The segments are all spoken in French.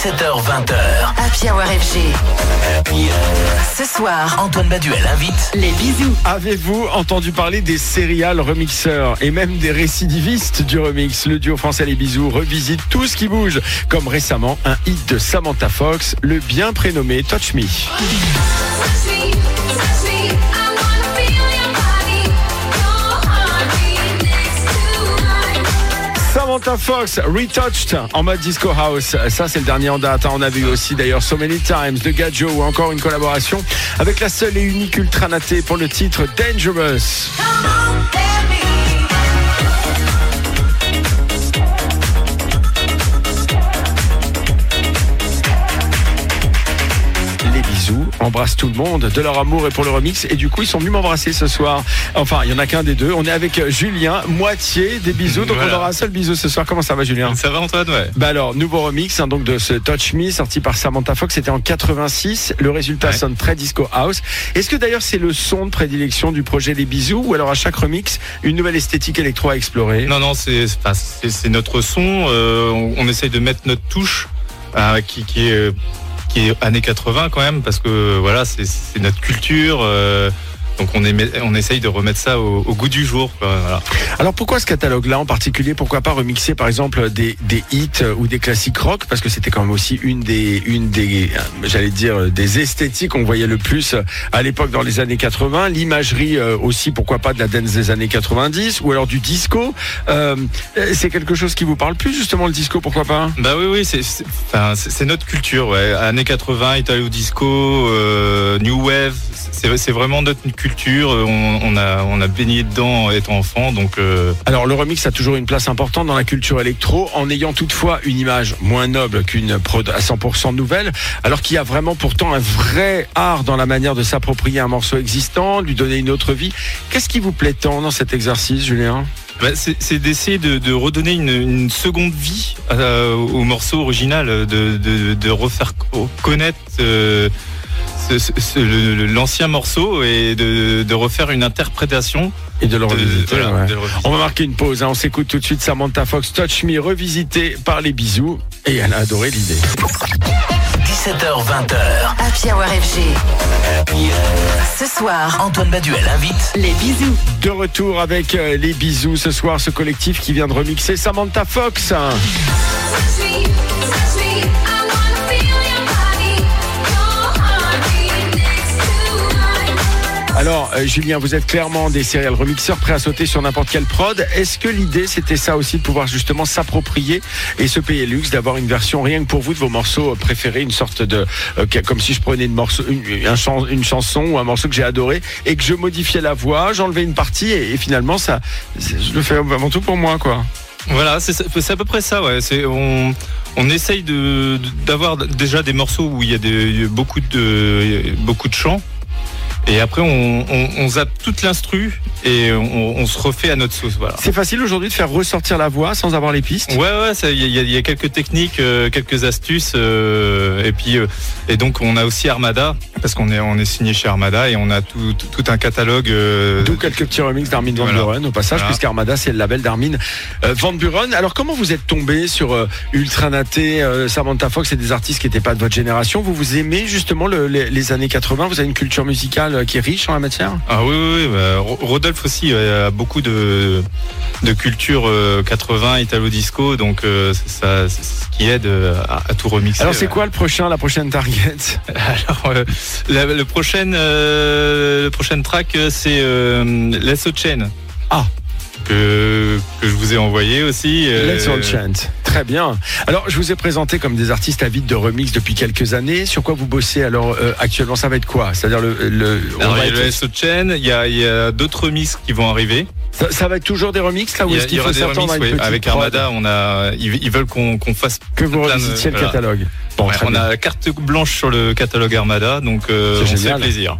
17h20h. Happy Hour FG. Ce soir, Antoine Baduel invite les bisous. Avez-vous entendu parler des serial remixeurs et même des récidivistes du remix? Le duo français Les Bisous revisite tout ce qui bouge, comme récemment un hit de Samantha Fox, le bien prénommé Touch Me. Samantha Fox, Retouched en mode disco house. Ça, c'est le dernier en date. On avait eu aussi d'ailleurs So Many Times de Gadjo ou encore une collaboration avec la seule et unique Ultra Naté pour le titre Dangerous. Bisous embrassent tout le monde de leur amour et pour le remix. Et du coup, ils sont venus m'embrasser ce soir. Enfin, il y en a qu'un des deux. On est avec Julien, moitié des bisous. Donc, Voilà. on aura un seul bisou ce soir. Comment ça va, Julien? Ça va Antoine ouais. Bah alors, nouveau remix hein, donc de ce Touch Me sorti par Samantha Fox, c'était en 86. Le résultat Ouais. sonne très disco house. Est-ce que d'ailleurs c'est le son de prédilection du projet Les Bisous ou alors à chaque remix une nouvelle esthétique électro à explorer? Non non c'est c'est c'est notre son. euh, on, on essaye de mettre notre touche euh, qui, qui est qui est années 80 quand même parce que voilà c'est notre culture. euh, donc on, émet- on essaye de remettre ça au, au goût du jour. voilà. Alors pourquoi ce catalogue-là en particulier? Pourquoi pas remixer par exemple des, des hits euh, ou des classiques rock? Parce que c'était quand même aussi une des, une des, euh, j'allais dire euh, des esthétiques qu'on voyait le plus à l'époque dans les années 80. L'imagerie aussi, pourquoi pas de la dance des années 90 ou alors du disco. Euh, c'est quelque chose qui vous parle plus justement le disco Pourquoi pas? Bah oui oui c'est c'est enfin, c'est- c'est notre culture ouais. Années 80 Italo disco euh, new wave c'est c'est vraiment notre culture. On, on a on a baigné dedans étant enfant donc. euh, Alors le remix a toujours une place importante dans la culture électro, en ayant toutefois une image moins noble qu'une prod à 100% nouvelle, alors qu'il y a vraiment pourtant un vrai art dans la manière de s'approprier un morceau existant, de lui donner une autre vie. Qu'est-ce qui vous plaît tant dans cet exercice, Julien? Bah, c'est d'essayer de, de redonner une, une seconde vie euh, au morceau original, de, de, de refaire co- connaître euh, l'ancien morceau et de, de refaire une interprétation. Et de le de- revisiter, voilà, ouais. de le revisiter. On va marquer une pause, hein. on s'écoute tout de suite Samantha Fox Touch Me revisité par les bisous et elle a adoré l'idée. 17h20h. Happy Hour FG. Ce soir, Antoine Baduel invite les bisous. De retour avec euh, les bisous ce soir, ce collectif qui vient de remixer Samantha Fox. Euh, Julien, vous êtes clairement des serial remixeurs prêts à sauter sur n'importe quelle prod. Est-ce que l'idée, c'était ça aussi, de pouvoir justement s'approprier et se payer luxe d'avoir une version rien que pour vous de vos morceaux préférés, une sorte de, euh, comme si je prenais une, morceau, une, un chan- une chanson ou un morceau que j'ai adoré et que je modifiais la voix, j'enlevais une partie et, finalement, ça, je le fais avant tout pour moi. Voilà, c'est à peu près ça. On, essaye d'avoir déjà des morceaux où il y a beaucoup de chants. Et après, on, on, on zappe toute l'instru et on, on se refait à notre sauce. Voilà. C'est facile aujourd'hui de faire ressortir la voix sans avoir les pistes? Ouais, ouais, il y, a- il y a quelques techniques, euh, quelques astuces, euh, et puis euh, et donc on a aussi Armada parce qu'on est on est signé chez Armada et on a tout, tout, tout un catalogue. D'où quelques petits remixes d'Armin Van Voilà. Buren au passage, Voilà. puisqu'Armada c'est le label d'Armin Van Buren. Alors comment vous êtes tombé sur Ultra Naté, Samantha Fox et des artistes qui n'étaient pas de votre génération? Vous vous aimez justement le- les, les années 80 Vous avez une culture musicale euh, qui est riche en la matière? Ah oui, oui, oui, bah, Ro- Rodolphe aussi euh, a beaucoup de, de culture euh, 80, italo-disco, donc euh, c'est ça, c'est ce qui aide euh, à, à tout remixer. Alors c'est quoi le prochain, la prochaine target? Alors, euh, la- le, prochain, euh, le prochain track, euh, c'est euh, Let's All Chain. Ah. Que, que je vous ai envoyé aussi. euh, Let's All Chant. Très bien. Alors je vous ai présenté comme des artistes avides de remix depuis quelques années. Sur quoi vous bossez alors euh, actuellement? Ça va être quoi? C'est-à-dire le, le- on Alors, va il y a être- le Let's All Chain, il y a, il y a d'autres remixes qui vont arriver. ça, ça va être toujours des remixes là a- est-ce qu'il faut s'attendre Avec Armada, on a, ils, ils veulent qu'on qu'on fasse que vous revisitiez le voilà. catalogue Bon, Ouais, on bien. a la carte blanche sur le catalogue Armada, donc euh, C'est on se fait génial. plaisir.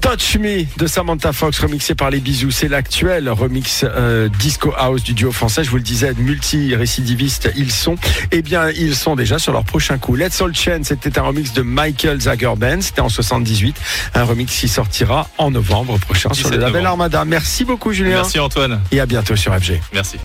Touch Me de Samantha Fox remixé par les bisous. C'est l'actuel remix euh, disco house du duo français. Je vous le disais, multi-récidivistes ils sont. Eh bien, ils sont déjà sur leur prochain coup. Let's All Chain, c'était un remix de Michael Zagerben. C'était en 78. Un remix qui sortira en novembre prochain sur le 17 label novembre. Armada. Merci beaucoup, Julien. Merci Antoine. Et à bientôt sur FG. Merci.